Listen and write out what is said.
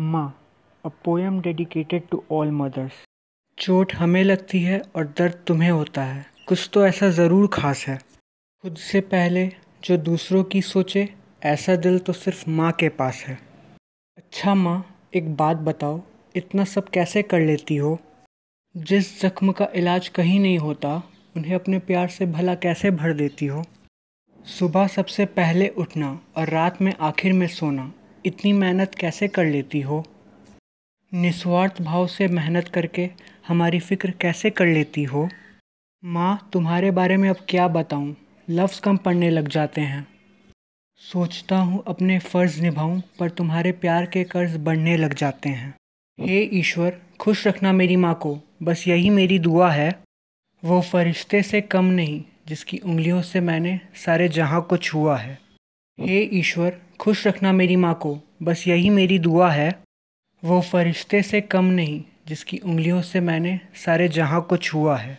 माँ a poem dedicated to all mothers चोट हमें लगती है और दर्द तुम्हें होता है। कुछ तो ऐसा ज़रूर खास है। खुद से पहले जो दूसरों की सोचे, ऐसा दिल तो सिर्फ़ माँ के पास है। अच्छा माँ, एक बात बताओ, इतना सब कैसे कर लेती हो? जिस जख्म का इलाज कहीं नहीं होता, उन्हें अपने प्यार से भला कैसे भर देती हो? सुबह सबसे पहले उठना और रात में आखिर में सोना। इतनी मेहनत कैसे कर लेती हो? निस्वार्थ भाव से मेहनत करके हमारी फ़िक्र कैसे कर लेती हो? माँ, तुम्हारे बारे में अब क्या बताऊँ? लफ्ज़ कम पड़ने लग जाते हैं। सोचता हूँ अपने फ़र्ज़ निभाऊँ, पर तुम्हारे प्यार के कर्ज़ बढ़ने लग जाते हैं। हे ईश्वर, खुश रखना मेरी माँ को। बस यही मेरी दुआ है। वो फरिश्ते से कम नहीं, जिसकी उंगलियों से मैंने सारे जहाँ को छुआ है। हे ईश्वर, खुश रखना मेरी माँ को। बस यही मेरी दुआ है। वो फरिश्ते से कम नहीं, जिसकी उंगलियों से मैंने सारे जहाँ को छुआ है।